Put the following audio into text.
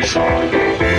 inside